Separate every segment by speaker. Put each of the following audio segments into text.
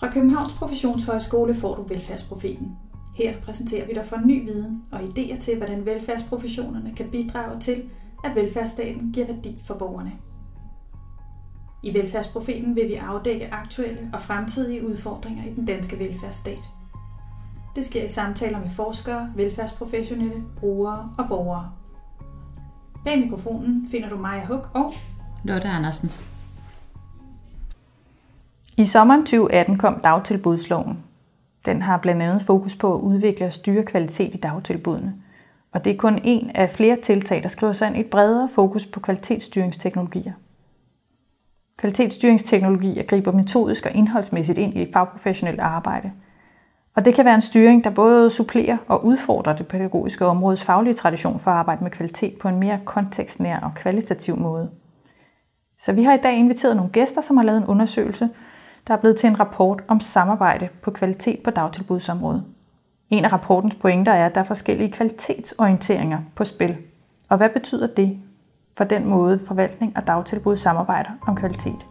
Speaker 1: Fra Københavns Professionshøjskole får du Velfærdsprofeten. Her præsenterer vi dig for ny viden og idéer til, hvordan velfærdsprofessionerne kan bidrage til, at velfærdsstaten giver værdi for borgerne. I Velfærdsprofeten vil vi afdække aktuelle og fremtidige udfordringer i den danske velfærdsstat. Det sker i samtaler med forskere, velfærdsprofessionelle, brugere og borgere. Bag mikrofonen finder du Maja Huk og
Speaker 2: Lotte Andersen.
Speaker 1: I sommeren 2018 kom dagtilbudsloven. Den har blandt andet fokus på at udvikle og styre kvalitet i dagtilbudene. Og det er kun en af flere tiltag, der skriver sig ind et bredere fokus på kvalitetsstyringsteknologier. Kvalitetsstyringsteknologier griber metodisk og indholdsmæssigt ind i et fagprofessionelt arbejde. Og det kan være en styring, der både supplerer og udfordrer det pædagogiske områdes faglige tradition for at arbejde med kvalitet på en mere kontekstnær og kvalitativ måde. Så vi har i dag inviteret nogle gæster, som har lavet en undersøgelse, der er blevet til en rapport om samarbejde på kvalitet på dagtilbudsområdet. En af rapportens pointer er, at der er forskellige kvalitetsorienteringer på spil. Og hvad betyder det for den måde, forvaltning og dagtilbud samarbejder om kvalitet?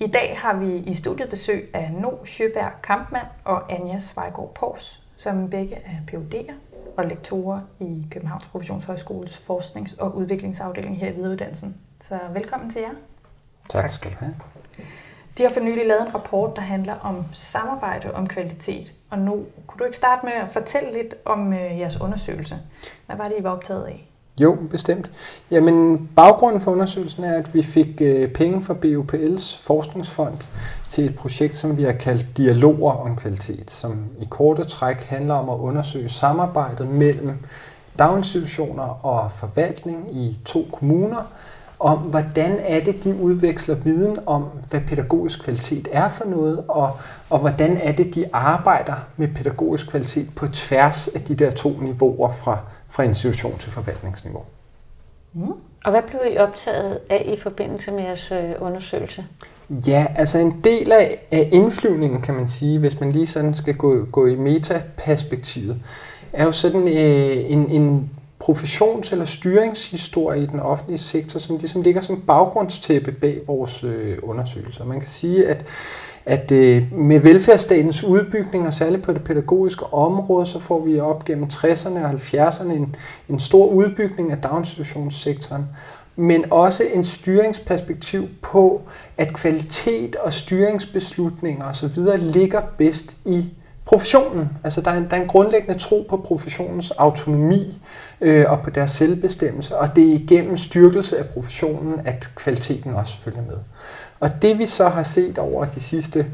Speaker 1: I dag har vi i studiet besøg af No Sjøberg Kampmann og Anja Svejgaard Pors, som begge er PhD'er og lektorer i Københavns Professionshøjskoles forsknings- og udviklingsafdeling her i videreuddannelsen. Så velkommen til jer.
Speaker 3: Tak skal du have.
Speaker 1: De har for nylig lavet en rapport, der handler om samarbejde om kvalitet. Og nu kunne du ikke starte med at fortælle lidt om øh, jeres undersøgelse. Hvad var det, I var optaget af?
Speaker 3: Jo, bestemt. Jamen, baggrunden for undersøgelsen er, at vi fik øh, penge fra BUPL's forskningsfond til et projekt, som vi har kaldt Dialoger om kvalitet, som i korte træk handler om at undersøge samarbejdet mellem daginstitutioner og forvaltning i to kommuner, om hvordan er det, de udveksler viden om, hvad pædagogisk kvalitet er for noget, og, og hvordan er det, de arbejder med pædagogisk kvalitet på tværs af de der to niveauer fra, fra institution til forvaltningsniveau.
Speaker 2: Mm. Og hvad blev I optaget af i forbindelse med jeres øh, undersøgelse?
Speaker 3: Ja, altså en del af, af indflyvningen, kan man sige, hvis man lige sådan skal gå, gå i metaperspektivet, er jo sådan øh, en, en professions- eller styringshistorie i den offentlige sektor, som ligesom ligger som baggrundstæppe bag vores øh, undersøgelser. Man kan sige, at at øh, med velfærdsstatens udbygning, og særligt på det pædagogiske område, så får vi op gennem 60'erne og 70'erne en, en stor udbygning af daginstitutionssektoren, men også en styringsperspektiv på, at kvalitet og styringsbeslutninger osv. ligger bedst i professionen. Altså der er, en, der er en grundlæggende tro på professionens autonomi øh, og på deres selvbestemmelse, og det er igennem styrkelse af professionen, at kvaliteten også følger med. Og det vi så har set over de sidste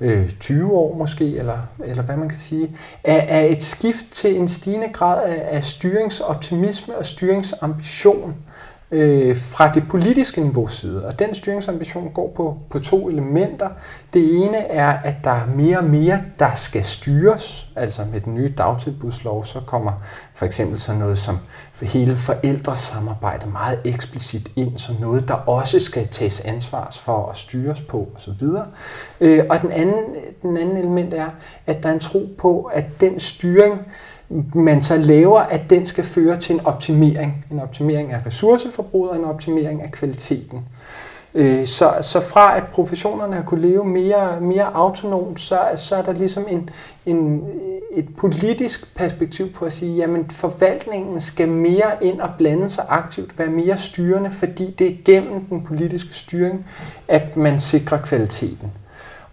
Speaker 3: øh, 20 år måske, eller, eller hvad man kan sige, er, er et skift til en stigende grad af, af styringsoptimisme og styringsambition øh, fra det politiske niveau side. Og den styringsambition går på, på to elementer. Det ene er, at der er mere og mere, der skal styres. Altså med den nye dagtilbudslov, så kommer for eksempel sådan noget som hele forældresamarbejde meget eksplicit ind som noget, der også skal tages ansvar for at styres på osv. Øh, og den anden, den anden element er, at der er en tro på, at den styring, man så laver, at den skal føre til en optimering. En optimering af ressourceforbruget og en optimering af kvaliteten. Øh, så, så fra at professionerne har kunne leve mere, mere autonomt, så, så er der ligesom en, en, et politisk perspektiv på at sige, jamen forvaltningen skal mere ind og blande sig aktivt, være mere styrende, fordi det er gennem den politiske styring, at man sikrer kvaliteten.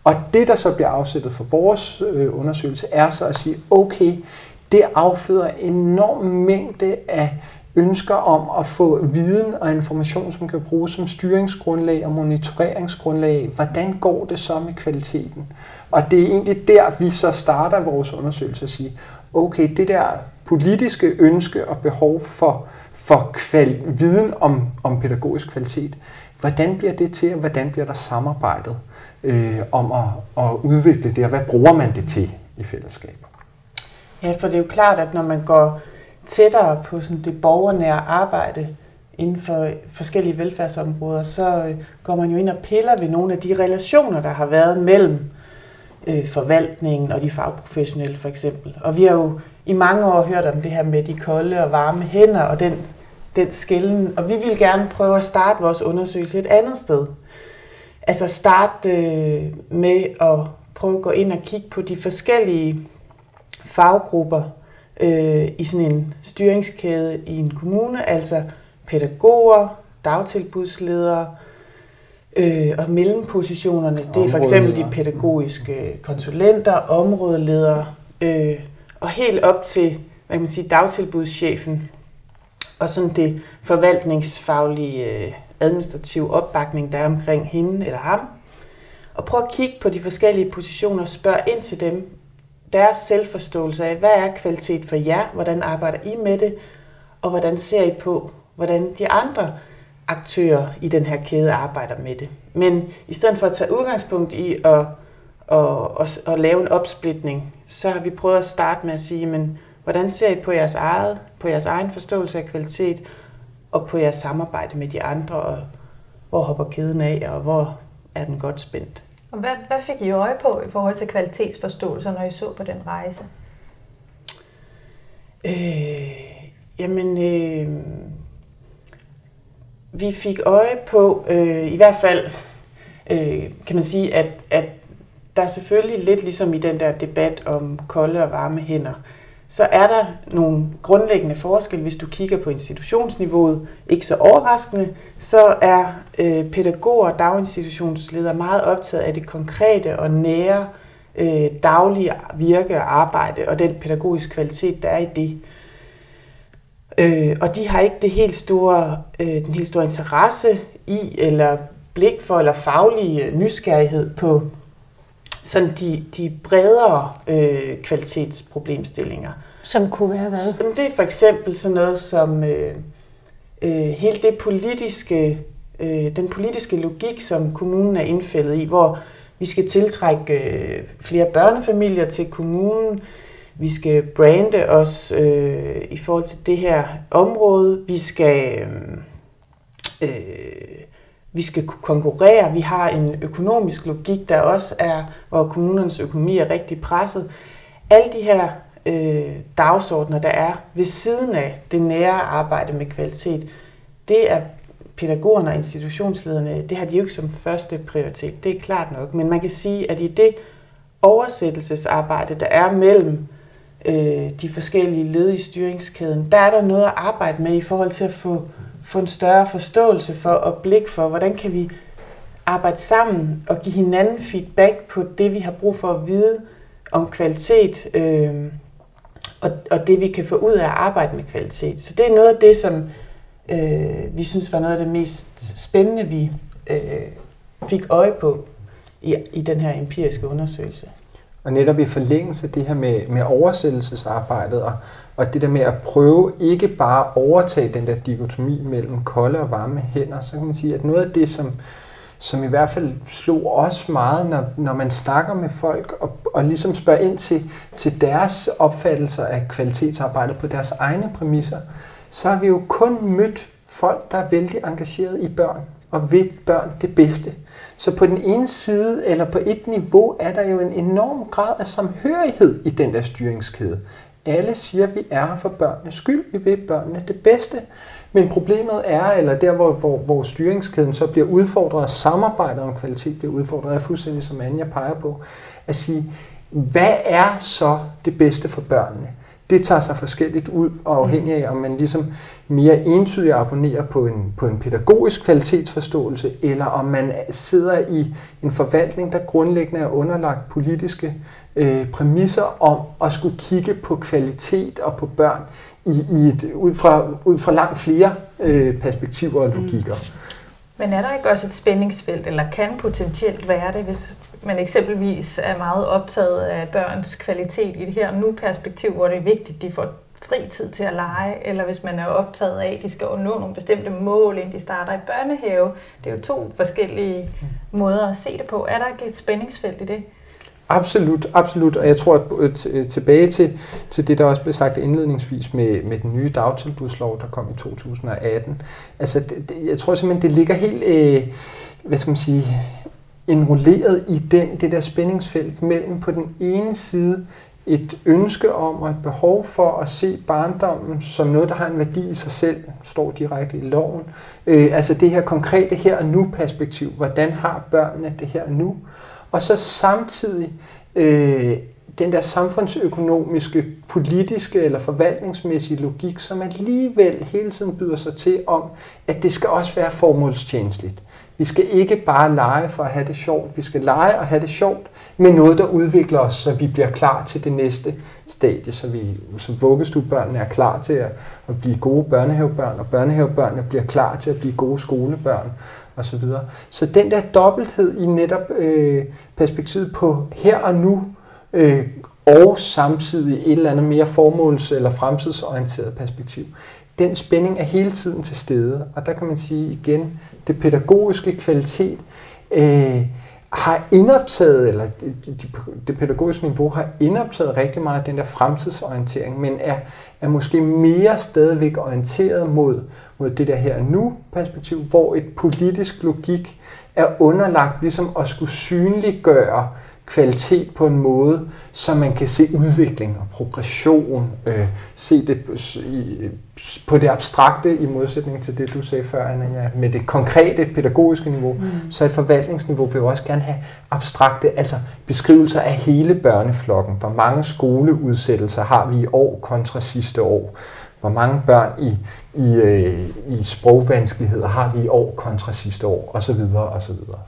Speaker 3: Og det, der så bliver afsættet for vores øh, undersøgelse, er så at sige, okay, det afføder en enorm mængde af ønsker om at få viden og information, som kan bruges som styringsgrundlag og monitoreringsgrundlag. Hvordan går det så med kvaliteten? Og det er egentlig der, vi så starter vores undersøgelse at sige, okay, det der politiske ønske og behov for, for kval- viden om, om pædagogisk kvalitet, hvordan bliver det til, og hvordan bliver der samarbejdet øh, om at, at udvikle det, og hvad bruger man det til i fællesskaber?
Speaker 4: Ja, for det er jo klart, at når man går tættere på sådan det borgernære arbejde inden for forskellige velfærdsområder, så øh, går man jo ind og piller ved nogle af de relationer, der har været mellem øh, forvaltningen og de fagprofessionelle for eksempel. Og vi har jo i mange år hørt om det her med de kolde og varme hænder og den den skælden. Og vi vil gerne prøve at starte vores undersøgelse et andet sted. Altså starte øh, med at prøve at gå ind og kigge på de forskellige faggrupper øh, i sådan en styringskæde i en kommune, altså pædagoger, dagtilbudsledere, øh, og mellempositionerne, det er for eksempel de pædagogiske konsulenter, områdeledere, øh, og helt op til hvad kan man sige, dagtilbudschefen, og sådan det forvaltningsfaglige øh, administrative opbakning, der er omkring hende eller ham. Og prøv at kigge på de forskellige positioner og spørg ind til dem, deres selvforståelse af, hvad er kvalitet for jer, hvordan arbejder I med det, og hvordan ser I på, hvordan de andre aktører i den her kæde arbejder med det. Men i stedet for at tage udgangspunkt i at, at, at, at lave en opsplitning, så har vi prøvet at starte med at sige, men hvordan ser I på jeres, eget, på jeres egen forståelse af kvalitet, og på jeres samarbejde med de andre, og hvor hopper kæden af, og hvor er den godt spændt.
Speaker 1: Og hvad, hvad fik I øje på i forhold til kvalitetsforståelse, når I så på den rejse?
Speaker 4: Øh, jamen, øh, vi fik øje på, øh, i hvert fald øh, kan man sige, at, at der er selvfølgelig lidt ligesom i den der debat om kolde og varme hænder, så er der nogle grundlæggende forskelle. Hvis du kigger på institutionsniveauet, ikke så overraskende, så er øh, pædagoger og daginstitutionsledere meget optaget af det konkrete og nære øh, daglige virke og arbejde og den pædagogiske kvalitet, der er i det. Øh, og de har ikke det helt store, øh, den helt store interesse i, eller blik for, eller faglige nysgerrighed på sådan de, de bredere øh, kvalitetsproblemstillinger.
Speaker 2: Som kunne være hvad?
Speaker 4: Det er for eksempel sådan noget som øh, øh, hele det politiske, øh, den politiske logik, som kommunen er indfældet i, hvor vi skal tiltrække øh, flere børnefamilier til kommunen, vi skal brande os øh, i forhold til det her område, vi skal øh, vi skal kunne konkurrere. Vi har en økonomisk logik, der også er, hvor kommunernes økonomi er rigtig presset. Alle de her øh, dagsordner, der er ved siden af det nære arbejde med kvalitet, det er pædagogerne og institutionslederne, det har de jo ikke som første prioritet, det er klart nok. Men man kan sige, at i det oversættelsesarbejde, der er mellem øh, de forskellige led i styringskæden, der er der noget at arbejde med i forhold til at få få en større forståelse for og blik for, hvordan kan vi arbejde sammen og give hinanden feedback på det, vi har brug for at vide om kvalitet, øh, og, og det, vi kan få ud af at arbejde med kvalitet. Så det er noget af det, som øh, vi synes var noget af det mest spændende, vi øh, fik øje på i, i den her empiriske undersøgelse.
Speaker 3: Og netop i forlængelse af det her med, med oversættelsesarbejdet, og, og det der med at prøve ikke bare at overtage den der dikotomi mellem kolde og varme hænder, så kan man sige, at noget af det, som, som i hvert fald slog os meget, når, når man snakker med folk og, og ligesom spørger ind til, til deres opfattelser af kvalitetsarbejdet på deres egne præmisser, så har vi jo kun mødt folk, der er vældig engageret i børn og ved børn det bedste. Så på den ene side, eller på et niveau, er der jo en enorm grad af samhørighed i den der styringskæde. Alle siger, at vi er her for børnenes skyld, vi vil børnene det bedste. Men problemet er, eller der hvor, hvor, hvor styringskæden så bliver udfordret, og samarbejdet om kvalitet bliver udfordret, er fuldstændig som Anja peger på, at sige, hvad er så det bedste for børnene? Det tager sig forskelligt ud, og afhængig af, om man ligesom mere entydigt abonnerer på en, på en pædagogisk kvalitetsforståelse, eller om man sidder i en forvaltning, der grundlæggende er underlagt politiske øh, præmisser om at skulle kigge på kvalitet og på børn i, i et, ud, fra, ud fra langt flere øh, perspektiver og logikker. Mm.
Speaker 1: Men er der ikke også et spændingsfelt, eller kan potentielt være det, hvis man eksempelvis er meget optaget af børns kvalitet i det her nu-perspektiv, hvor det er vigtigt, at de får fri tid til at lege, eller hvis man er optaget af, at de skal nå nogle bestemte mål, inden de starter i børnehave. Det er jo to forskellige måder at se det på. Er der ikke et spændingsfelt i det?
Speaker 3: Absolut, absolut. Og jeg tror, at øh, øh, tilbage til, til det, der også blev sagt indledningsvis med, med den nye dagtilbudslov, der kom i 2018. Altså, det, jeg tror simpelthen, det ligger helt, øh, hvad skal man sige, enrolleret i den, det der spændingsfelt mellem på den ene side et ønske om og et behov for at se barndommen som noget, der har en værdi i sig selv, står direkte i loven. Øh, altså det her konkrete her og nu perspektiv. Hvordan har børnene det her og nu? Og så samtidig øh, den der samfundsøkonomiske, politiske eller forvaltningsmæssige logik, som alligevel hele tiden byder sig til om, at det skal også være formålstjenestligt. Vi skal ikke bare lege for at have det sjovt. Vi skal lege og have det sjovt med noget, der udvikler os, så vi bliver klar til det næste stadie, så vi som vuggestuebørnene er klar til at, at blive gode børnehavebørn, og børnehavebørnene bliver klar til at blive gode skolebørn osv. Så, så den der dobbelthed i netop øh, perspektivet på her og nu, øh, og samtidig et eller andet mere formåls- eller fremtidsorienteret perspektiv. Den spænding er hele tiden til stede, og der kan man sige igen, det pædagogiske kvalitet øh, har indoptaget, eller det, pædagogiske niveau har indoptaget rigtig meget af den der fremtidsorientering, men er, er måske mere stadigvæk orienteret mod, mod det der her nu perspektiv, hvor et politisk logik er underlagt ligesom at skulle synliggøre kvalitet på en måde, så man kan se udvikling og progression, øh, se det i, på det abstrakte i modsætning til det, du sagde før, Anna, ja, med det konkrete pædagogiske niveau, mm. så et forvaltningsniveau vil jo også gerne have abstrakte, altså beskrivelser af hele børneflokken. Hvor mange skoleudsættelser har vi i år kontra sidste år? Hvor mange børn i, i, øh, i sprogvanskeligheder har vi i år kontra sidste år? Og så videre, og så videre.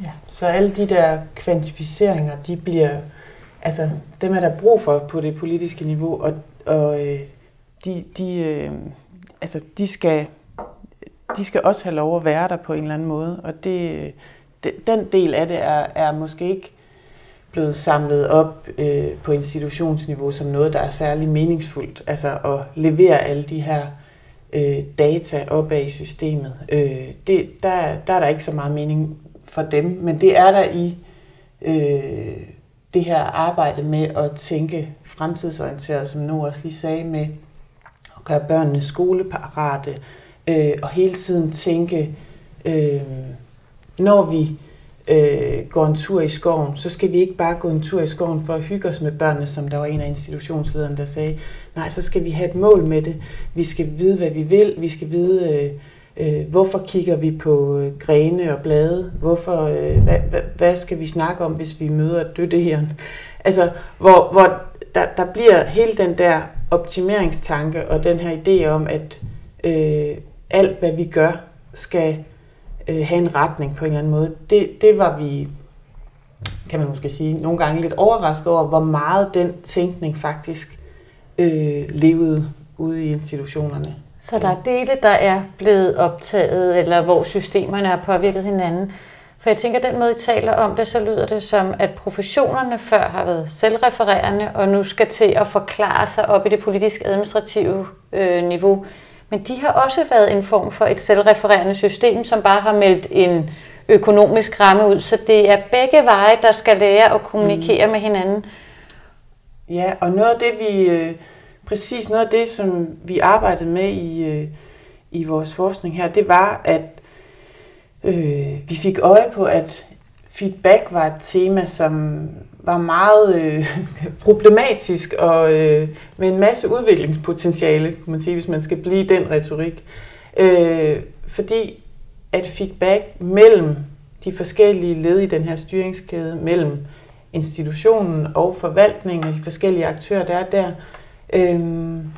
Speaker 4: Ja, så alle de der kvantificeringer, de bliver, altså dem er der brug for på det politiske niveau, og, og øh, de, de, øh, altså, de, skal, de skal også have lov at være der på en eller anden måde, og det, øh, de, den del af det er, er måske ikke blevet samlet op øh, på institutionsniveau som noget, der er særlig meningsfuldt, altså at levere alle de her øh, data op af i systemet. Øh, det, der, der er der ikke så meget mening for dem, men det er der i øh, det her arbejde med at tænke fremtidsorienteret, som nu også lige sagde, med at gøre børnene skoleparate, øh, og hele tiden tænke, øh, når vi øh, går en tur i skoven, så skal vi ikke bare gå en tur i skoven for at hygge os med børnene, som der var en af institutionslederne, der sagde. Nej, så skal vi have et mål med det. Vi skal vide, hvad vi vil. Vi skal vide, øh, Øh, hvorfor kigger vi på øh, grene og blade? Hvorfor, øh, hvad, hvad, hvad skal vi snakke om, hvis vi møder et dødehjern? Altså, hvor, hvor der, der bliver hele den der optimeringstanke og den her idé om, at øh, alt, hvad vi gør, skal øh, have en retning på en eller anden måde. Det, det var vi, kan man måske sige, nogle gange lidt overrasket over, hvor meget den tænkning faktisk øh, levede ude i institutionerne.
Speaker 2: Så der er dele, der er blevet optaget, eller hvor systemerne har påvirket hinanden. For jeg tænker, at den måde, I taler om det, så lyder det som, at professionerne før har været selvrefererende, og nu skal til at forklare sig op i det politisk-administrative øh, niveau. Men de har også været en form for et selvrefererende system, som bare har meldt en økonomisk ramme ud. Så det er begge veje, der skal lære at kommunikere mm. med hinanden.
Speaker 4: Ja, og noget af det, vi... Øh præcis noget af det, som vi arbejdede med i, øh, i vores forskning her, det var, at øh, vi fik øje på, at feedback var et tema, som var meget øh, problematisk og øh, med en masse udviklingspotentiale, kunne man sige, hvis man skal blive den retorik. Øh, fordi at feedback mellem de forskellige led i den her styringskæde, mellem institutionen og forvaltningen og de forskellige aktører, der er der, Øhm,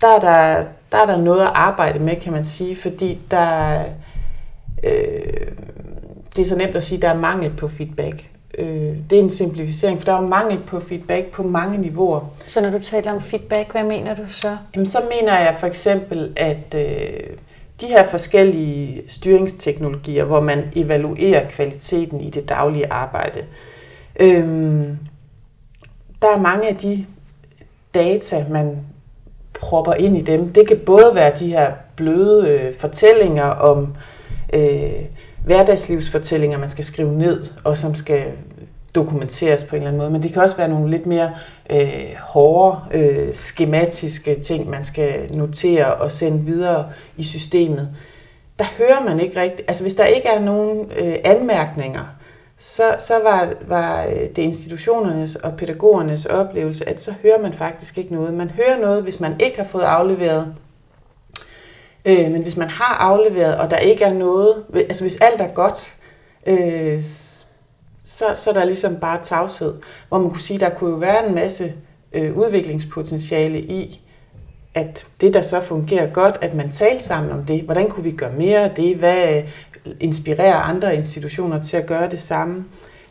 Speaker 4: der, er der, der er der noget at arbejde med, kan man sige, fordi der, øh, det er så nemt at sige, at der er mangel på feedback. Øh, det er en simplificering, for der er mangel på feedback på mange niveauer.
Speaker 2: Så når du taler om feedback, hvad mener du så?
Speaker 4: Jamen, så mener jeg for eksempel, at øh, de her forskellige styringsteknologier, hvor man evaluerer kvaliteten i det daglige arbejde, øh, der er mange af de data, man propper ind i dem. Det kan både være de her bløde øh, fortællinger om øh, hverdagslivsfortællinger, man skal skrive ned, og som skal dokumenteres på en eller anden måde. Men det kan også være nogle lidt mere øh, hårde, øh, skematiske ting, man skal notere og sende videre i systemet. Der hører man ikke rigtigt. Altså hvis der ikke er nogen øh, anmærkninger, så, så var, var øh, det institutionernes og pædagogernes oplevelse, at så hører man faktisk ikke noget. Man hører noget, hvis man ikke har fået afleveret. Øh, men hvis man har afleveret, og der ikke er noget, altså hvis alt er godt, øh, så, så er der ligesom bare tavshed. Hvor man kunne sige, der kunne jo være en masse øh, udviklingspotentiale i, at det, der så fungerer godt, at man taler sammen om det. Hvordan kunne vi gøre mere af det? Hvad inspirerer andre institutioner til at gøre det samme?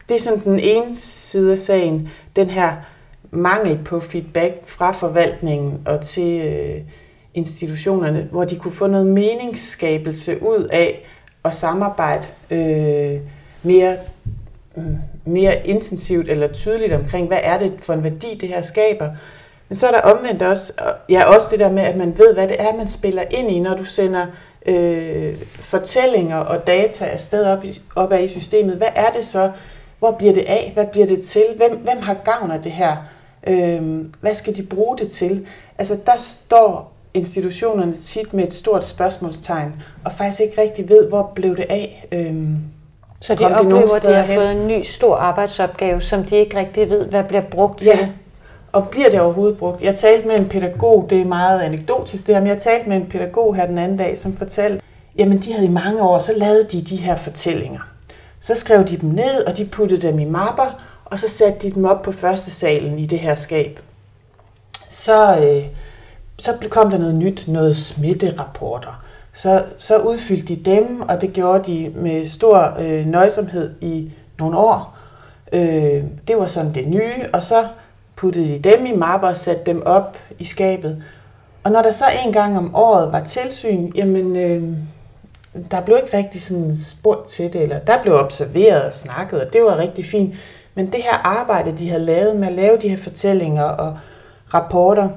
Speaker 4: Det er sådan den ene side af sagen. Den her mangel på feedback fra forvaltningen og til øh, institutionerne, hvor de kunne få noget meningsskabelse ud af at samarbejde øh, mere, øh, mere intensivt eller tydeligt omkring, hvad er det for en værdi, det her skaber. Men så er der omvendt også, ja, også det der med, at man ved, hvad det er, man spiller ind i, når du sender øh, fortællinger og data afsted op, i, op af i systemet. Hvad er det så? Hvor bliver det af? Hvad bliver det til? Hvem, hvem har gavn af det her? Øh, hvad skal de bruge det til? Altså, der står institutionerne tit med et stort spørgsmålstegn, og faktisk ikke rigtig ved, hvor blev det af. Øhm,
Speaker 2: så de oplever, at de har hen. fået en ny stor arbejdsopgave, som de ikke rigtig ved, hvad bliver brugt
Speaker 4: ja.
Speaker 2: til.
Speaker 4: Og bliver det overhovedet brugt? Jeg talte med en pædagog, det er meget anekdotisk det her, men jeg talte med en pædagog her den anden dag, som fortalte, jamen de havde i mange år, så lavede de de her fortællinger. Så skrev de dem ned, og de puttede dem i mapper, og så satte de dem op på første salen i det her skab. Så, øh, så kom der noget nyt, noget smitterapporter. Så, så udfyldte de dem, og det gjorde de med stor øh, nøjsomhed i nogle år. Øh, det var sådan det nye, og så puttede de dem i mapper og satte dem op i skabet. Og når der så en gang om året var tilsyn, jamen øh, der blev ikke rigtig sådan spurgt til det, eller der blev observeret og snakket, og det var rigtig fint. Men det her arbejde, de havde lavet med at lave de her fortællinger og rapporter,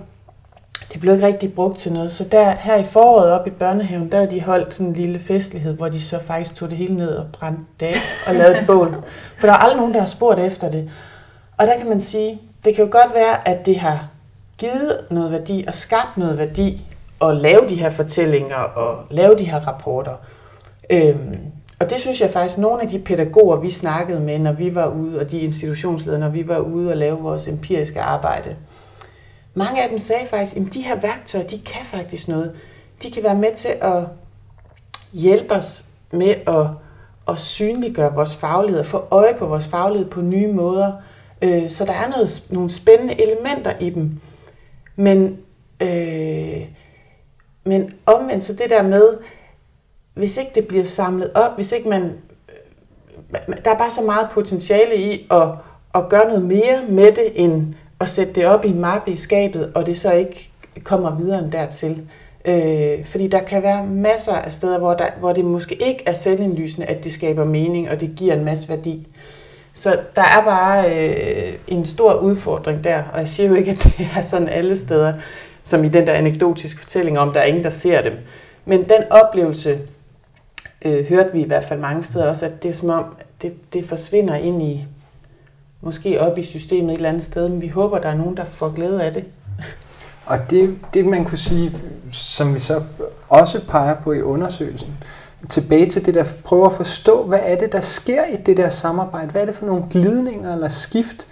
Speaker 4: det blev ikke rigtig brugt til noget. Så der, her i foråret op i børnehaven, der har de holdt sådan en lille festlighed, hvor de så faktisk tog det hele ned og brændte det af og lavede et bål. For der er aldrig nogen, der har spurgt efter det. Og der kan man sige, det kan jo godt være, at det har givet noget værdi og skabt noget værdi at lave de her fortællinger og lave de her rapporter. Øhm, og det synes jeg faktisk, nogle af de pædagoger, vi snakkede med, når vi var ude, og de institutionsledere, når vi var ude og lave vores empiriske arbejde, mange af dem sagde faktisk, at de her værktøjer, de kan faktisk noget. De kan være med til at hjælpe os med at, at synliggøre vores faglighed og få øje på vores faglighed på nye måder. Øh, så der er noget, nogle spændende elementer i dem. Men, øh, men omvendt så det der med, hvis ikke det bliver samlet op, hvis ikke øh, man... Der er bare så meget potentiale i at, at gøre noget mere med det, end at sætte det op i en mappe i skabet, og det så ikke kommer videre end dertil. Øh, fordi der kan være masser af steder, hvor, der, hvor det måske ikke er selvindlysende, at det skaber mening, og det giver en masse værdi. Så der er bare øh, en stor udfordring der, og jeg siger jo ikke, at det er sådan alle steder, som i den der anekdotiske fortælling om, der er ingen, der ser dem. Men den oplevelse øh, hørte vi i hvert fald mange steder også, at det er som om, det, det forsvinder ind i måske op i systemet et eller andet sted, men vi håber, der er nogen, der får glæde af det.
Speaker 3: Og det, det man kunne sige, som vi så også peger på i undersøgelsen, tilbage til det der, prøve at forstå, hvad er det, der sker i det der samarbejde? Hvad er det for nogle glidninger eller skift?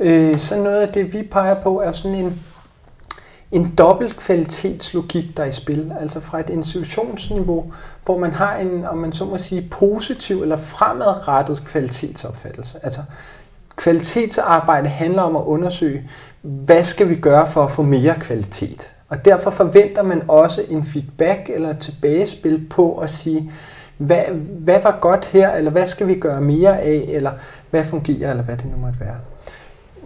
Speaker 3: Øh, så noget af det, vi peger på, er sådan en, en dobbelt kvalitetslogik, der er i spil. Altså fra et institutionsniveau, hvor man har en, om man så må sige, positiv eller fremadrettet kvalitetsopfattelse. Altså kvalitetsarbejde handler om at undersøge, hvad skal vi gøre for at få mere kvalitet? Og derfor forventer man også en feedback eller et tilbagespil på at sige, hvad, hvad var godt her, eller hvad skal vi gøre mere af, eller hvad fungerer, eller hvad det nu måtte være.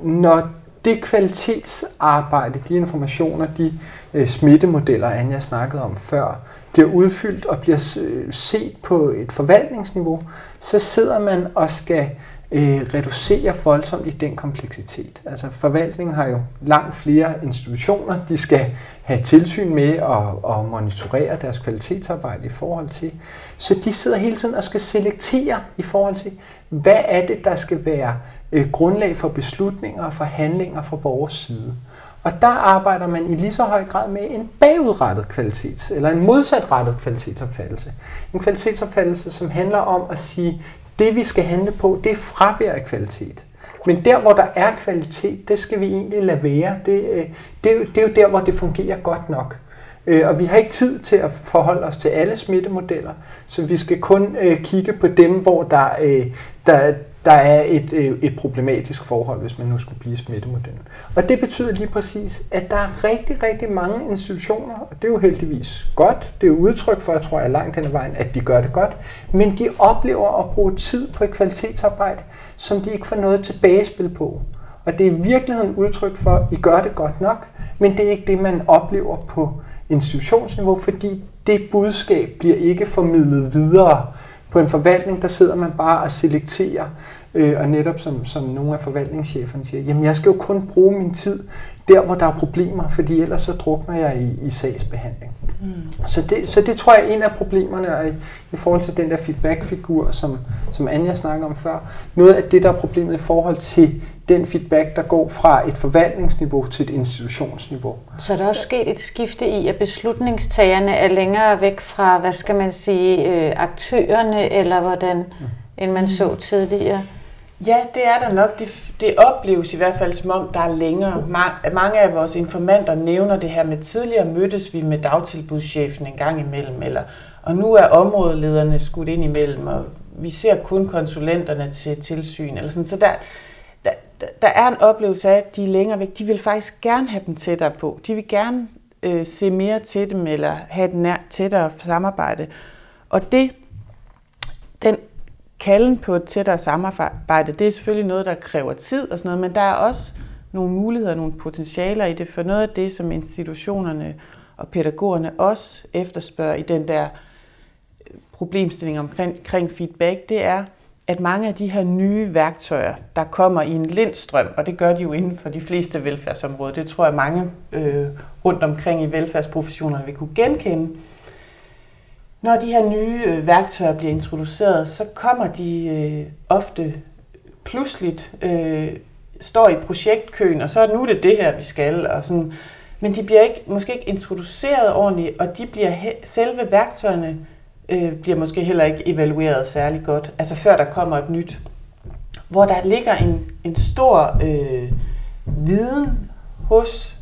Speaker 3: Når det kvalitetsarbejde, de informationer, de øh, smittemodeller, Anja snakkede om før, bliver udfyldt og bliver øh, set på et forvaltningsniveau, så sidder man og skal øh, reducerer voldsomt i den kompleksitet. Altså forvaltningen har jo langt flere institutioner, de skal have tilsyn med og, og monitorere deres kvalitetsarbejde i forhold til. Så de sidder hele tiden og skal selektere i forhold til, hvad er det, der skal være øh, grundlag for beslutninger og forhandlinger fra vores side. Og der arbejder man i lige så høj grad med en bagudrettet kvalitets, eller en modsatrettet kvalitetsopfattelse. En kvalitetsopfattelse, som handler om at sige, det vi skal handle på, det er fravær af kvalitet. Men der, hvor der er kvalitet, det skal vi egentlig lade være. Det, øh, det, er, jo, det er jo der, hvor det fungerer godt nok. Øh, og vi har ikke tid til at forholde os til alle smittemodeller, så vi skal kun øh, kigge på dem, hvor der, der, der er et, øh, et problematisk forhold, hvis man nu skulle blive smittemodellen. Og det betyder lige præcis, at der er rigtig, rigtig mange institutioner, og det er jo heldigvis godt, det er jo udtryk for, jeg tror jeg langt hen ad vejen, at de gør det godt, men de oplever at bruge tid på et kvalitetsarbejde, som de ikke får noget tilbagespil på. Og det er i virkeligheden udtryk for, at I gør det godt nok, men det er ikke det, man oplever på institutionsniveau, fordi det budskab bliver ikke formidlet videre. På en forvaltning, der sidder man bare og selekterer, øh, og netop som, som nogle af forvaltningscheferne siger, jamen jeg skal jo kun bruge min tid der, hvor der er problemer, fordi ellers så drukner jeg i, i sagsbehandling. Mm. Så, det, så det tror jeg er en af problemerne i, i forhold til den der feedback-figur, som, som Anja snakker om før. Noget af det, der er problemet i forhold til den feedback, der går fra et forvaltningsniveau til et institutionsniveau.
Speaker 2: Så er der også sket et skifte i, at beslutningstagerne er længere væk fra, hvad skal man sige, øh, aktørerne, eller hvordan, mm. end man så tidligere?
Speaker 4: Ja, det er der nok. Det, det opleves i hvert fald som om, der er længere. Mange af vores informanter nævner det her med, tidligere mødtes vi med dagtilbudschefen en gang imellem, eller, og nu er områdelederne skudt ind imellem, og vi ser kun konsulenterne til tilsyn. Eller sådan. Så der, der, der er en oplevelse af, at de er længere væk. De vil faktisk gerne have dem tættere på. De vil gerne øh, se mere til dem, eller have et nær, tættere samarbejde. Og det, den kalden på et tættere samarbejde, det er selvfølgelig noget, der kræver tid og sådan noget, men der er også nogle muligheder, nogle potentialer i det, for noget af det, som institutionerne og pædagogerne også efterspørger i den der øh, problemstilling omkring, omkring feedback, det er, at mange af de her nye værktøjer, der kommer i en lindstrøm, og det gør de jo inden for de fleste velfærdsområder, det tror jeg mange øh, rundt omkring i velfærdsprofessionerne vil kunne genkende, når de her nye øh, værktøjer bliver introduceret, så kommer de øh, ofte pludseligt, øh, står i projektkøen, og så er nu det det her, vi skal. Og sådan. Men de bliver ikke, måske ikke introduceret ordentligt, og de bliver selve værktøjerne øh, bliver måske heller ikke evalueret særlig godt, altså før der kommer et nyt. Hvor der ligger en, en stor øh, viden hos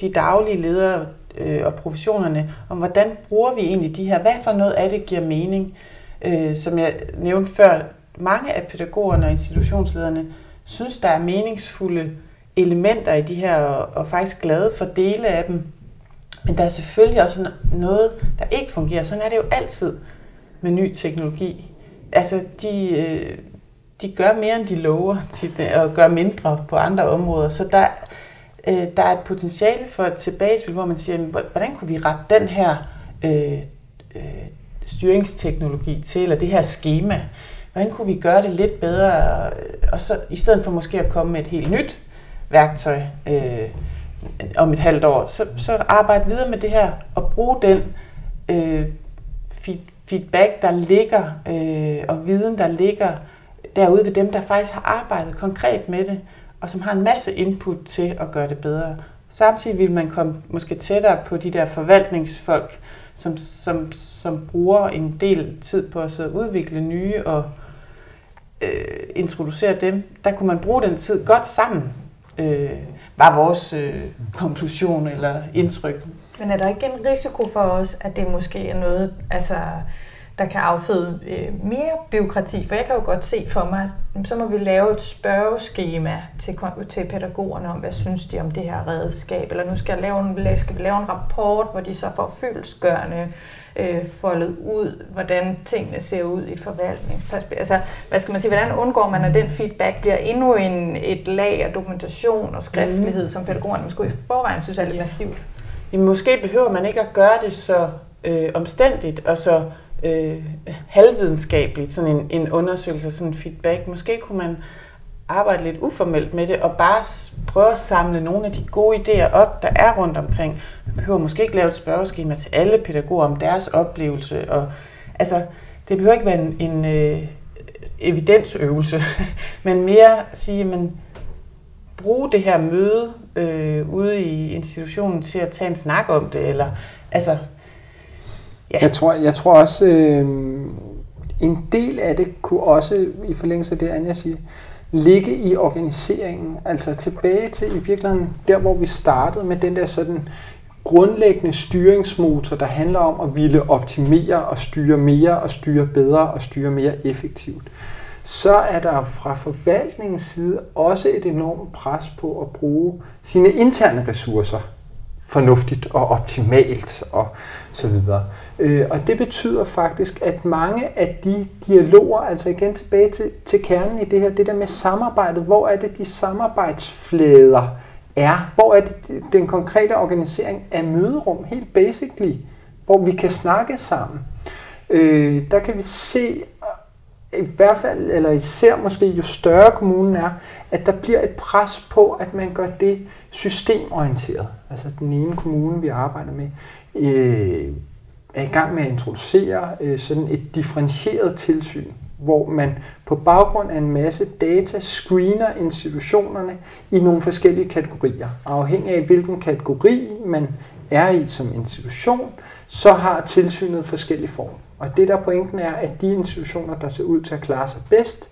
Speaker 4: de daglige ledere, øh, og professionerne, om hvordan bruger vi egentlig de her, hvad for noget af det giver mening. Øh, som jeg nævnte før, mange af pædagogerne og institutionslederne synes, der er meningsfulde elementer i de her, og, og faktisk glade for dele af dem. Men der er selvfølgelig også noget, der ikke fungerer. Sådan er det jo altid med ny teknologi. Altså, de, øh, de gør mere, end de lover, til og gør mindre på andre områder. Så der, øh, der er et potentiale for et tilbagespil, hvor man siger, hvordan kunne vi rette den her øh, øh, styringsteknologi til, eller det her schema, hvordan kunne vi gøre det lidt bedre, og så i stedet for måske at komme med et helt nyt værktøj øh, om et halvt år, så, så arbejde videre med det her og bruge den øh, feedback, der ligger, øh, og viden, der ligger derude ved dem, der faktisk har arbejdet konkret med det, og som har en masse input til at gøre det bedre. Samtidig vil man komme måske tættere på de der forvaltningsfolk, som, som, som bruger en del tid på at sidde og udvikle nye og øh, introducere dem. Der kunne man bruge den tid godt sammen, øh, var vores øh, konklusion eller indtryk.
Speaker 1: Men er der ikke en risiko for os, at det måske er noget, altså der kan afføde øh, mere byråkrati. For jeg kan jo godt se for mig, så må vi lave et spørgeskema til, til pædagogerne om, hvad synes de om det her redskab. Eller nu skal, jeg lave en, skal vi lave en rapport, hvor de så får fyldesgørende øh, foldet ud, hvordan tingene ser ud i et forvaltningsperspektiv. Altså, hvad skal man sige, hvordan undgår man, at den feedback bliver endnu en, et lag af dokumentation og skriftlighed, mm. som pædagogerne måske i forvejen synes er lidt massivt?
Speaker 4: Jamen, måske behøver man ikke at gøre det så øh, omstændigt og så øh, halvvidenskabeligt, sådan en, en undersøgelse, sådan en feedback. Måske kunne man arbejde lidt uformelt med det, og bare prøve at samle nogle af de gode idéer op, der er rundt omkring. Man behøver måske ikke lave et spørgeskema til alle pædagoger om deres oplevelse. Og, altså, det behøver ikke være en, en øh, evidensøvelse, men mere sige, at bruge det her møde øh, ude i institutionen til at tage en snak om det, eller altså
Speaker 3: Ja. Jeg, tror, jeg tror også, øh, en del af det kunne også, i forlængelse af det, Anja siger, ligge i organiseringen. Altså tilbage til i virkeligheden der, hvor vi startede med den der sådan grundlæggende styringsmotor, der handler om at ville optimere og styre mere og styre bedre og styre mere effektivt. Så er der fra forvaltningens side også et enormt pres på at bruge sine interne ressourcer fornuftigt og optimalt og så videre. Øh, og det betyder faktisk, at mange af de dialoger, altså igen tilbage til, til kernen i det her, det der med samarbejdet, hvor er det de samarbejdsflader er, hvor er det den konkrete organisering af møderum, helt basically, hvor vi kan snakke sammen. Øh, der kan vi se, i hvert fald, eller især måske jo større kommunen er, at der bliver et pres på, at man gør det systemorienteret. Altså den ene kommune, vi arbejder med, øh, er i gang med at introducere øh, sådan et differentieret tilsyn, hvor man på baggrund af en masse data screener institutionerne i nogle forskellige kategorier. Afhængig af hvilken kategori man er i som institution, så har tilsynet forskellige former. Og det der pointen er, at de institutioner, der ser ud til at klare sig bedst,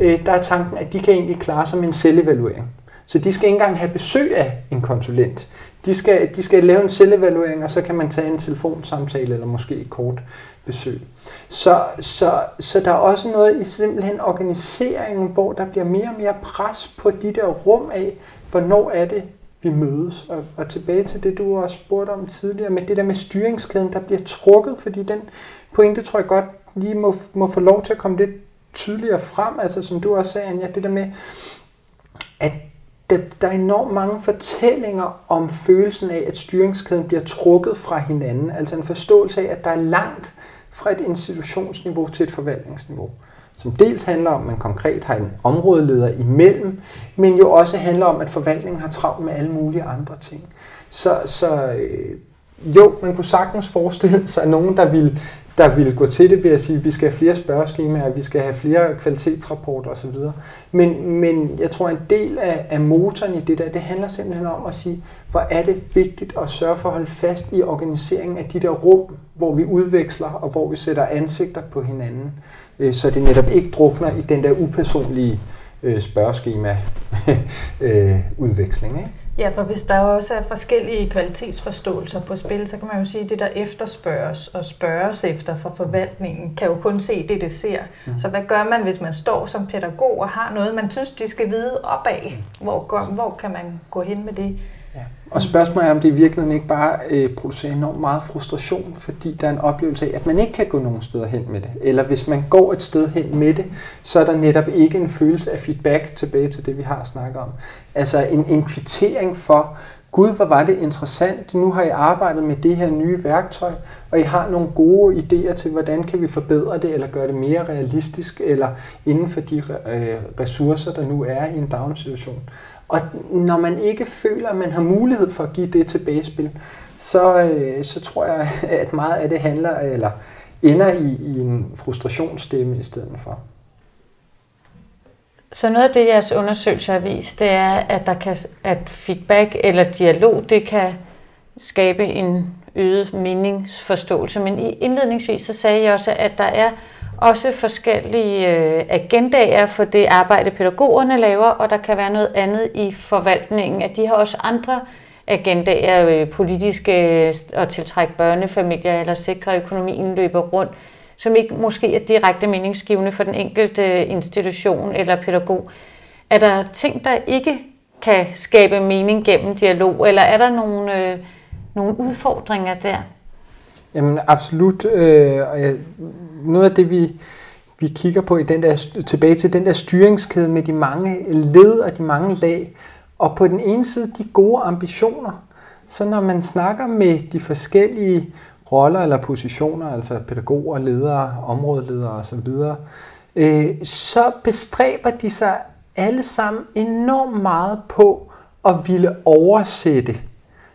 Speaker 3: øh, der er tanken, at de kan egentlig klare sig med en selvevaluering. Så de skal ikke engang have besøg af en konsulent. De skal, de skal lave en selvevaluering, og så kan man tage en telefonsamtale eller måske et kort besøg. Så, så, så der er også noget i simpelthen organiseringen, hvor der bliver mere og mere pres på de der rum af, hvornår er det, vi mødes. Og, og tilbage til det, du også spurgte om tidligere, med det der med styringskæden, der bliver trukket, fordi den pointe tror jeg godt lige må, må få lov til at komme lidt tydeligere frem, altså som du også sagde, Anja, det der med, at der, der er enormt mange fortællinger om følelsen af, at styringskæden bliver trukket fra hinanden. Altså en forståelse af, at der er langt fra et institutionsniveau til et forvaltningsniveau. Som dels handler om, at man konkret har en områdeleder imellem, men jo også handler om, at forvaltningen har travlt med alle mulige andre ting. Så, så øh, jo, man kunne sagtens forestille sig nogen, der ville der ville gå til det ved at sige, at vi skal have flere spørgeskemaer, vi skal have flere kvalitetsrapporter osv. Men, men jeg tror, en del af, af motoren i det der, det handler simpelthen om at sige, hvor er det vigtigt at sørge for at holde fast i organiseringen af de der rum, hvor vi udveksler og hvor vi sætter ansigter på hinanden, øh, så det netop ikke drukner i den der upersonlige øh, spørgeskema øh, udveksling. Ikke?
Speaker 1: Ja, for hvis der også er forskellige kvalitetsforståelser på spil, så kan man jo sige, at det, der efterspørges og spørges efter fra forvaltningen, kan jo kun se det, det ser. Mm. Så hvad gør man, hvis man står som pædagog og har noget, man synes, de skal vide opad? Hvor, går, hvor kan man gå hen med det?
Speaker 3: Ja. Og spørgsmålet er, om det i virkeligheden ikke bare øh, producerer enormt meget frustration, fordi der er en oplevelse af, at man ikke kan gå nogen steder hen med det. Eller hvis man går et sted hen med det, så er der netop ikke en følelse af feedback tilbage til det, vi har snakket om. Altså en, en kvittering for, Gud, hvor var det interessant. Nu har I arbejdet med det her nye værktøj, og I har nogle gode idéer til, hvordan kan vi forbedre det, eller gøre det mere realistisk, eller inden for de øh, ressourcer, der nu er i en daginstitution. Og når man ikke føler, at man har mulighed for at give det tilbagespil, så, øh, så tror jeg, at meget af det handler eller ender i, i en frustrationsstemme i stedet for.
Speaker 2: Så noget af det, jeres undersøgelse har vist, det er, at, der kan, at feedback eller dialog, det kan skabe en øget meningsforståelse. Men indledningsvis så sagde jeg også, at der er også forskellige øh, agendaer for det arbejde, pædagogerne laver, og der kan være noget andet i forvaltningen, at de har også andre agendaer, øh, politiske øh, og at tiltrække børnefamilier eller sikre økonomien løber rundt, som ikke måske er direkte meningsgivende for den enkelte øh, institution eller pædagog. Er der ting, der ikke kan skabe mening gennem dialog, eller er der nogle, øh, nogle udfordringer der?
Speaker 3: Jamen absolut. Øh, og jeg, noget af det, vi, vi kigger på i den der, tilbage til den der styringskæde med de mange led og de mange lag, og på den ene side de gode ambitioner. Så når man snakker med de forskellige roller eller positioner, altså pædagoger, ledere, områdeledere osv., øh, så bestræber de sig alle sammen enormt meget på at ville oversætte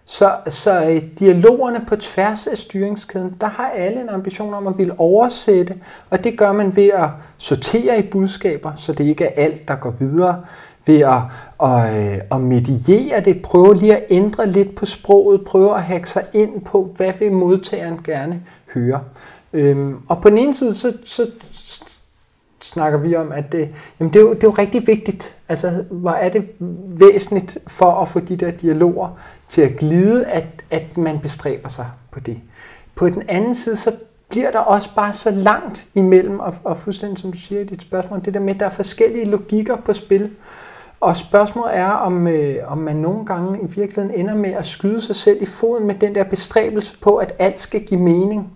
Speaker 3: så, så øh, dialogerne på tværs af styringskæden, der har alle en ambition om at ville oversætte, og det gør man ved at sortere i budskaber, så det ikke er alt, der går videre, ved at, at, øh, at mediere det, prøve lige at ændre lidt på sproget, prøve at hacke sig ind på, hvad vil modtageren gerne høre. Øhm, og på den ene side, så, så snakker vi om, at det, jamen det, er jo, det er jo rigtig vigtigt. Altså, hvor er det væsentligt for at få de der dialoger til at glide, at, at man bestræber sig på det. På den anden side, så bliver der også bare så langt imellem, og, og fuldstændig som du siger i dit spørgsmål, det der med, at der er forskellige logikker på spil. Og spørgsmålet er, om, øh, om man nogle gange i virkeligheden ender med at skyde sig selv i foden med den der bestræbelse på, at alt skal give mening.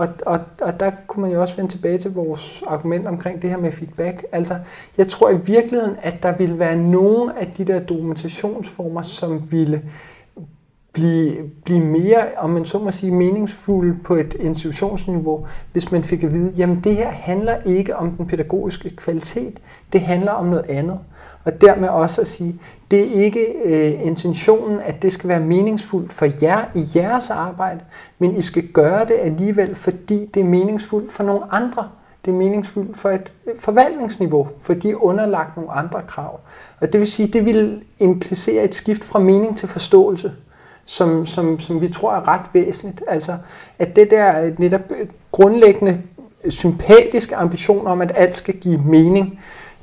Speaker 3: Og, og, og der kunne man jo også vende tilbage til vores argument omkring det her med feedback. Altså, jeg tror i virkeligheden, at der ville være nogle af de der dokumentationsformer, som ville blive, blive mere, om man så må sige, meningsfulde på et institutionsniveau, hvis man fik at vide, jamen det her handler ikke om den pædagogiske kvalitet, det handler om noget andet. Og dermed også at sige, det er ikke øh, intentionen, at det skal være meningsfuldt for jer i jeres arbejde, men I skal gøre det alligevel, fordi det er meningsfuldt for nogle andre. Det er meningsfuldt for et øh, forvaltningsniveau, for de er underlagt nogle andre krav. Og det vil sige, det vil implicere et skift fra mening til forståelse, som, som, som vi tror er ret væsentligt. Altså, at det der netop grundlæggende sympatiske ambition om, at alt skal give mening,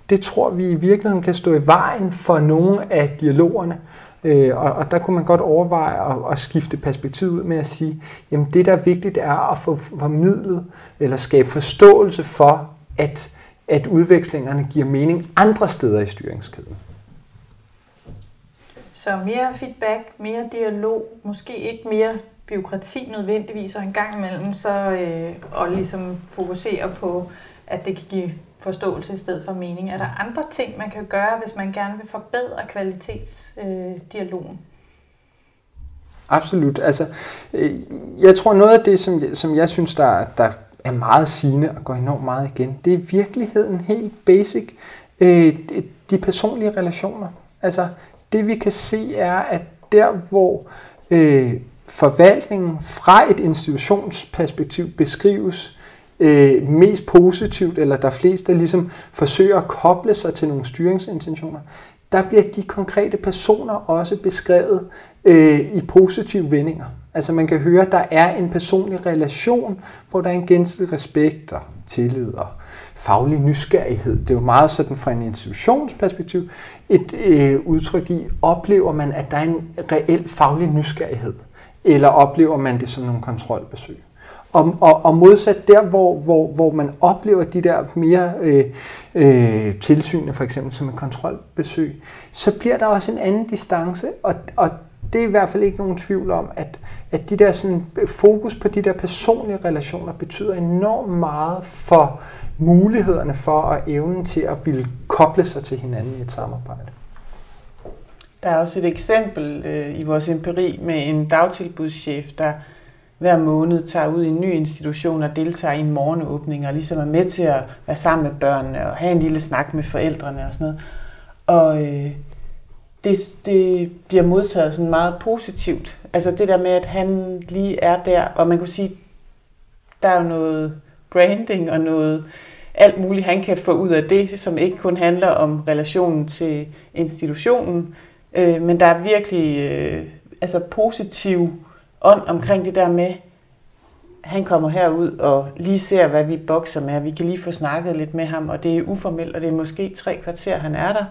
Speaker 3: det tror vi i virkeligheden kan stå i vejen for nogle af dialogerne. Øh, og, og der kunne man godt overveje at, at skifte perspektiv ud med at sige, jamen det der er vigtigt er at få formidlet eller skabe forståelse for, at, at udvekslingerne giver mening andre steder i styringskæden.
Speaker 1: Så mere feedback, mere dialog, måske ikke mere byråkrati nødvendigvis, og en gang imellem så øh, og ligesom fokusere på, at det kan give forståelse i stedet for mening. Er der andre ting, man kan gøre, hvis man gerne vil forbedre kvalitetsdialogen? Øh,
Speaker 3: Absolut. Altså, øh, jeg tror noget af det, som jeg, som jeg synes, der, der er meget sigende og går enormt meget igen, det er i virkeligheden helt basic. Øh, de personlige relationer. Altså, det vi kan se er, at der hvor øh, forvaltningen fra et institutionsperspektiv beskrives øh, mest positivt, eller der er flest, der ligesom forsøger at koble sig til nogle styringsintentioner, der bliver de konkrete personer også beskrevet øh, i positive vendinger. Altså man kan høre, at der er en personlig relation, hvor der er en gensidig respekt og tillid og faglig nysgerrighed. Det er jo meget sådan fra en institutionsperspektiv et øh, udtryk i, oplever man, at der er en reel faglig nysgerrighed, eller oplever man det som nogle kontrolbesøg? Og, og, og modsat der, hvor, hvor, hvor man oplever de der mere øh, øh, tilsynene, for eksempel som en kontrolbesøg, så bliver der også en anden distance, og, og det er i hvert fald ikke nogen tvivl om, at, at de der sådan, øh, fokus på de der personlige relationer betyder enormt meget for mulighederne for og evnen til at ville koble sig til hinanden i et samarbejde.
Speaker 4: Der er også et eksempel øh, i vores empiri med en dagtilbudschef, der hver måned tager ud i en ny institution og deltager i en morgenåbning og ligesom er med til at være sammen med børnene og have en lille snak med forældrene og sådan noget. Og øh, det, det bliver modtaget sådan meget positivt. Altså det der med, at han lige er der, og man kunne sige, der er jo noget branding og noget alt muligt, han kan få ud af det, som ikke kun handler om relationen til institutionen, øh, men der er virkelig øh, altså positiv ånd omkring det der med, han kommer herud og lige ser, hvad vi bokser med, vi kan lige få snakket lidt med ham, og det er uformelt, og det er måske tre kvarter, han er der.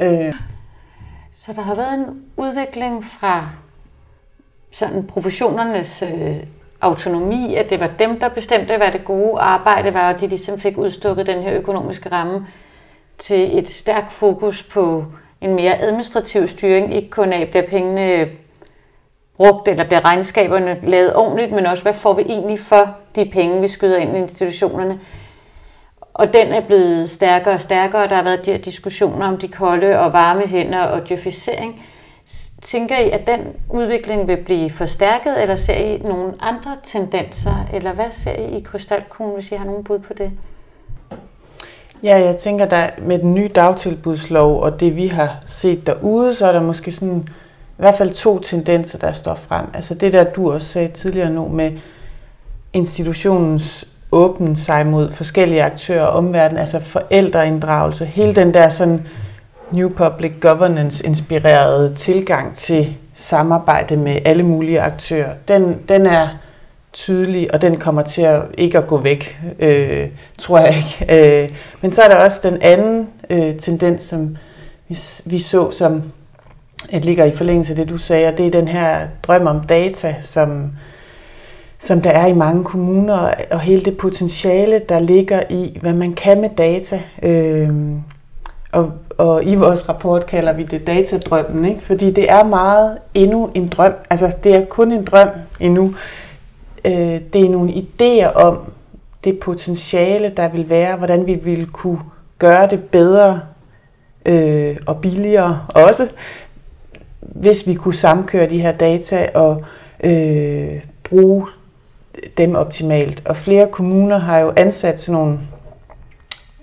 Speaker 4: Øh.
Speaker 2: Så der har været en udvikling fra sådan professionernes øh, autonomi, at det var dem, der bestemte, hvad det gode arbejde var, og de ligesom fik udstukket den her økonomiske ramme, til et stærkt fokus på en mere administrativ styring, ikke kun af, bliver pengene brugt, eller bliver regnskaberne lavet ordentligt, men også, hvad får vi egentlig for de penge, vi skyder ind i institutionerne. Og den er blevet stærkere og stærkere, der har været de her diskussioner om de kolde og varme hænder og djøfisering. Tænker I, at den udvikling vil blive forstærket, eller ser I nogle andre tendenser, eller hvad ser I i krystalkuglen, hvis I har nogen bud på det?
Speaker 4: Ja, jeg tænker, der med den nye dagtilbudslov og det, vi har set derude, så er der måske sådan i hvert fald to tendenser, der står frem. Altså det der, du også sagde tidligere nu med institutionens åbne sig mod forskellige aktører og omverdenen, altså forældreinddragelse, hele den der sådan New Public Governance inspirerede tilgang til samarbejde med alle mulige aktører, den, den er tydelig, og den kommer til at ikke at gå væk, øh, tror jeg ikke. Øh, men så er der også den anden øh, tendens, som vi, vi så, som at ligger i forlængelse af det, du sagde, og det er den her drøm om data, som, som der er i mange kommuner, og hele det potentiale, der ligger i, hvad man kan med data. Øh, og, og i vores rapport kalder vi det datadrømmen, ikke? fordi det er meget endnu en drøm. Altså, det er kun en drøm endnu. Øh, det er nogle idéer om det potentiale, der vil være, hvordan vi vil kunne gøre det bedre øh, og billigere også, hvis vi kunne samkøre de her data og øh, bruge dem optimalt. Og flere kommuner har jo ansat sådan nogle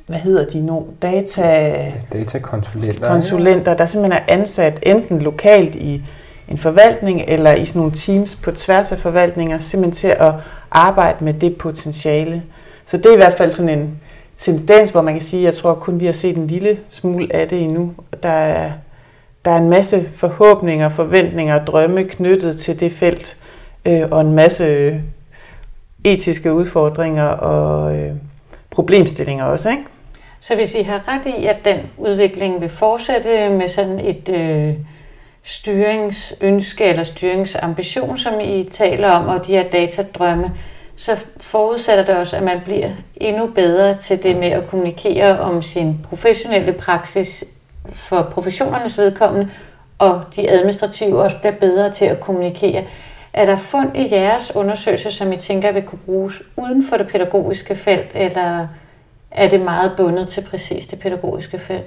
Speaker 4: hvad hedder de nu, data...
Speaker 3: Datakonsulenter.
Speaker 4: Konsulenter, der simpelthen er ansat enten lokalt i en forvaltning eller i sådan nogle teams på tværs af forvaltninger, simpelthen til at arbejde med det potentiale. Så det er i hvert fald sådan en tendens, hvor man kan sige, at jeg tror kun vi har set en lille smule af det endnu. Der er, der er en masse forhåbninger, forventninger og drømme knyttet til det felt, øh, og en masse etiske udfordringer og øh, problemstillinger også, ikke?
Speaker 2: Så hvis I har ret i, at den udvikling vil fortsætte med sådan et øh, styringsønske eller styringsambition, som I taler om, og de her datadrømme, så forudsætter det også, at man bliver endnu bedre til det med at kommunikere om sin professionelle praksis for professionernes vedkommende, og de administrative også bliver bedre til at kommunikere. Er der fund i jeres undersøgelse, som I tænker vil kunne bruges uden for det pædagogiske felt, eller er det meget bundet til præcis det pædagogiske felt?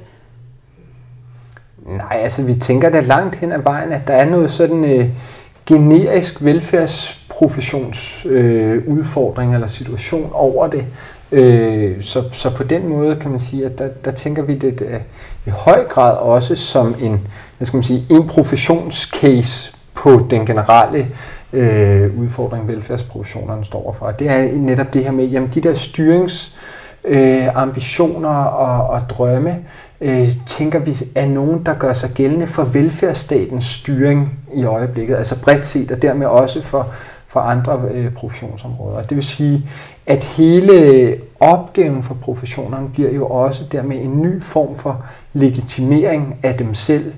Speaker 3: Nej, altså vi tænker da langt hen ad vejen, at der er noget sådan øh, generisk velfærdsprofessionsudfordring øh, eller situation over det. Øh, så, så på den måde kan man sige, at der, der tænker vi det der, øh, i høj grad også som en, hvad skal man sige, en professionscase på den generelle øh, udfordring, velfærdsprofessionerne står overfor. Det er netop det her med, jamen de der styrings øh, ambitioner og, og drømme, øh, tænker vi er nogen, der gør sig gældende for velfærdsstatens styring i øjeblikket, altså bredt set, og dermed også for, for andre øh, professionsområder. Det vil sige, at hele opgaven for professionerne bliver jo også dermed en ny form for legitimering af dem selv,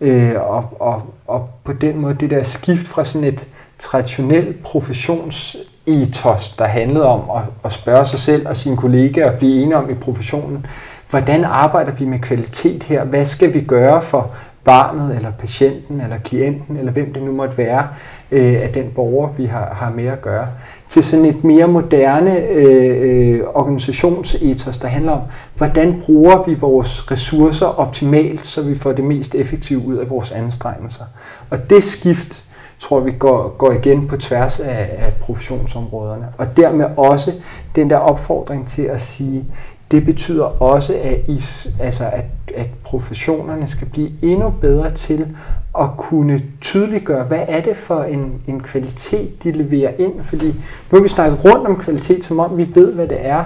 Speaker 3: øh, og, og, og på den måde det der skift fra sådan et traditionel professionsetos, der handlede om at, at spørge sig selv og sine kollegaer og blive enige om i professionen, hvordan arbejder vi med kvalitet her? Hvad skal vi gøre for barnet, eller patienten, eller klienten, eller hvem det nu måtte være, øh, af den borger, vi har, har med at gøre, til sådan et mere moderne øh, øh organisationsethos, der handler om, hvordan bruger vi vores ressourcer optimalt, så vi får det mest effektive ud af vores anstrengelser. Og det skift, tror vi går, går igen på tværs af, af professionsområderne. Og dermed også den der opfordring til at sige, det betyder også, at, I, altså at, at professionerne skal blive endnu bedre til at kunne tydeliggøre, hvad er det for en, en kvalitet, de leverer ind. Fordi nu har vi snakket rundt om kvalitet, som om vi ved, hvad det er.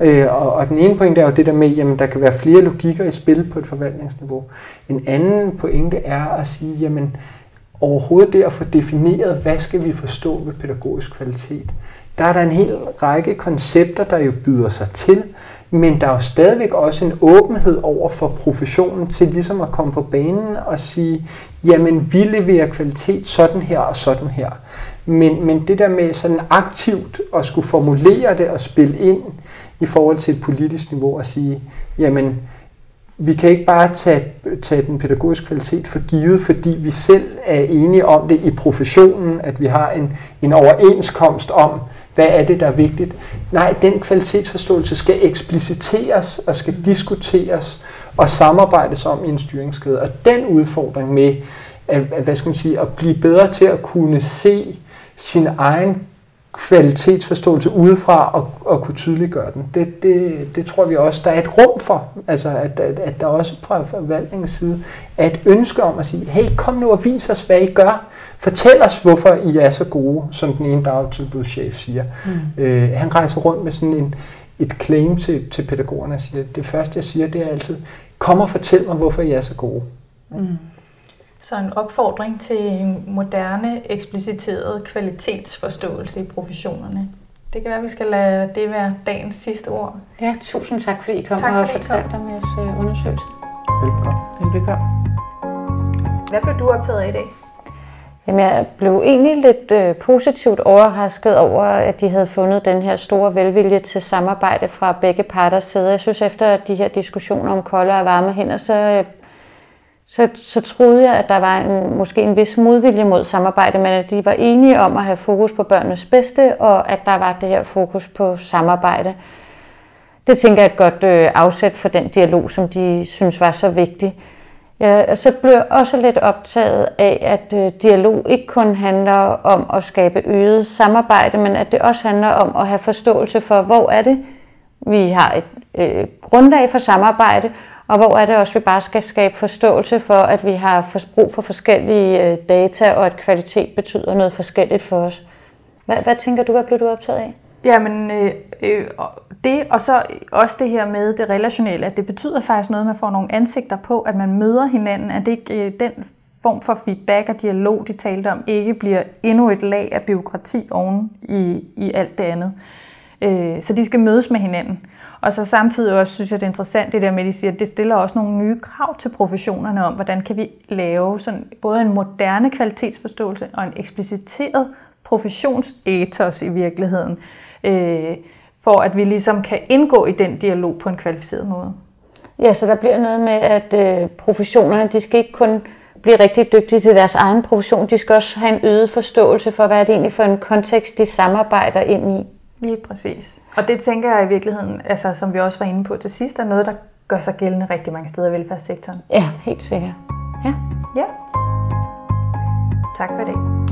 Speaker 3: Øh, og, og den ene pointe er jo det der med, at der kan være flere logikker i spil på et forvaltningsniveau. En anden pointe er at sige, jamen overhovedet det at få defineret, hvad skal vi forstå ved pædagogisk kvalitet. Der er der en hel række koncepter, der jo byder sig til, men der er jo stadigvæk også en åbenhed over for professionen til ligesom at komme på banen og sige, jamen vi leverer kvalitet sådan her og sådan her. Men, men det der med sådan aktivt at skulle formulere det og spille ind i forhold til et politisk niveau og sige, jamen vi kan ikke bare tage, tage den pædagogiske kvalitet for givet, fordi vi selv er enige om det i professionen, at vi har en, en overenskomst om, hvad er det, der er vigtigt. Nej, den kvalitetsforståelse skal ekspliciteres og skal diskuteres og samarbejdes om i en styringskæde. Og den udfordring med at, hvad skal man sige, at blive bedre til at kunne se sin egen kvalitetsforståelse udefra og, og kunne tydeliggøre den. Det, det, det tror vi også, der er et rum for, altså at, at, at der også fra forvaltningens side er et ønske om at sige, hey, kom nu og vis os, hvad I gør. Fortæl os, hvorfor I er så gode, som den ene dagtilbudschef siger. Mm. Øh, han rejser rundt med sådan en, et claim til, til pædagogerne og siger, det første jeg siger, det er altid, kom og fortæl mig, hvorfor I er så gode. Mm.
Speaker 1: Så en opfordring til en moderne, ekspliciteret kvalitetsforståelse i professionerne. Det kan være, at vi skal lade det være dagens sidste ord.
Speaker 2: Ja, tusind tak, fordi I kom
Speaker 1: Tak,
Speaker 2: og
Speaker 1: fordi
Speaker 2: fortalte om jeres øh, undersøgelse.
Speaker 3: Velkommen.
Speaker 4: Velbekomme.
Speaker 1: Hvad blev du optaget af i dag?
Speaker 2: Jamen, jeg blev egentlig lidt øh, positivt overrasket over, at de havde fundet den her store velvilje til samarbejde fra begge parters side. Jeg synes, efter de her diskussioner om kolde og varme hænder, så, øh, så, så troede jeg, at der var en, måske en vis modvilje mod samarbejde, men at de var enige om at have fokus på børnenes bedste, og at der var det her fokus på samarbejde. Det tænker jeg er et godt øh, afsæt for den dialog, som de synes var så vigtig. Ja, så blev jeg også lidt optaget af, at øh, dialog ikke kun handler om at skabe øget samarbejde, men at det også handler om at have forståelse for, hvor er det, vi har et øh, grundlag for samarbejde, og hvor er det også, vi bare skal skabe forståelse for, at vi har brug for forskellige øh, data, og at kvalitet betyder noget forskelligt for os. Hvad, hvad tænker du, hvad blev du optaget af?
Speaker 1: Jamen, øh, øh, det, og så også det her med det relationelle, at det betyder faktisk noget, at man får nogle ansigter på, at man møder hinanden, at det ikke øh, den form for feedback og dialog, de talte om, ikke bliver endnu et lag af byråkrati oven i, i alt det andet. Øh, så de skal mødes med hinanden. Og så samtidig også synes jeg, det er interessant det der med, at de siger, at det stiller også nogle nye krav til professionerne om, hvordan kan vi lave sådan både en moderne kvalitetsforståelse og en ekspliciteret professionsetos i virkeligheden, øh, for at vi ligesom kan indgå i den dialog på en kvalificeret måde.
Speaker 2: Ja, så der bliver noget med, at øh, professionerne, de skal ikke kun blive rigtig dygtige til deres egen profession, de skal også have en øget forståelse for, hvad er det egentlig for en kontekst, de samarbejder ind i.
Speaker 1: Lige præcis. Og det tænker jeg i virkeligheden, altså, som vi også var inde på til sidst, er noget, der gør sig gældende rigtig mange steder i velfærdssektoren.
Speaker 2: Ja, helt sikkert. Ja.
Speaker 1: Ja. Tak for i dag.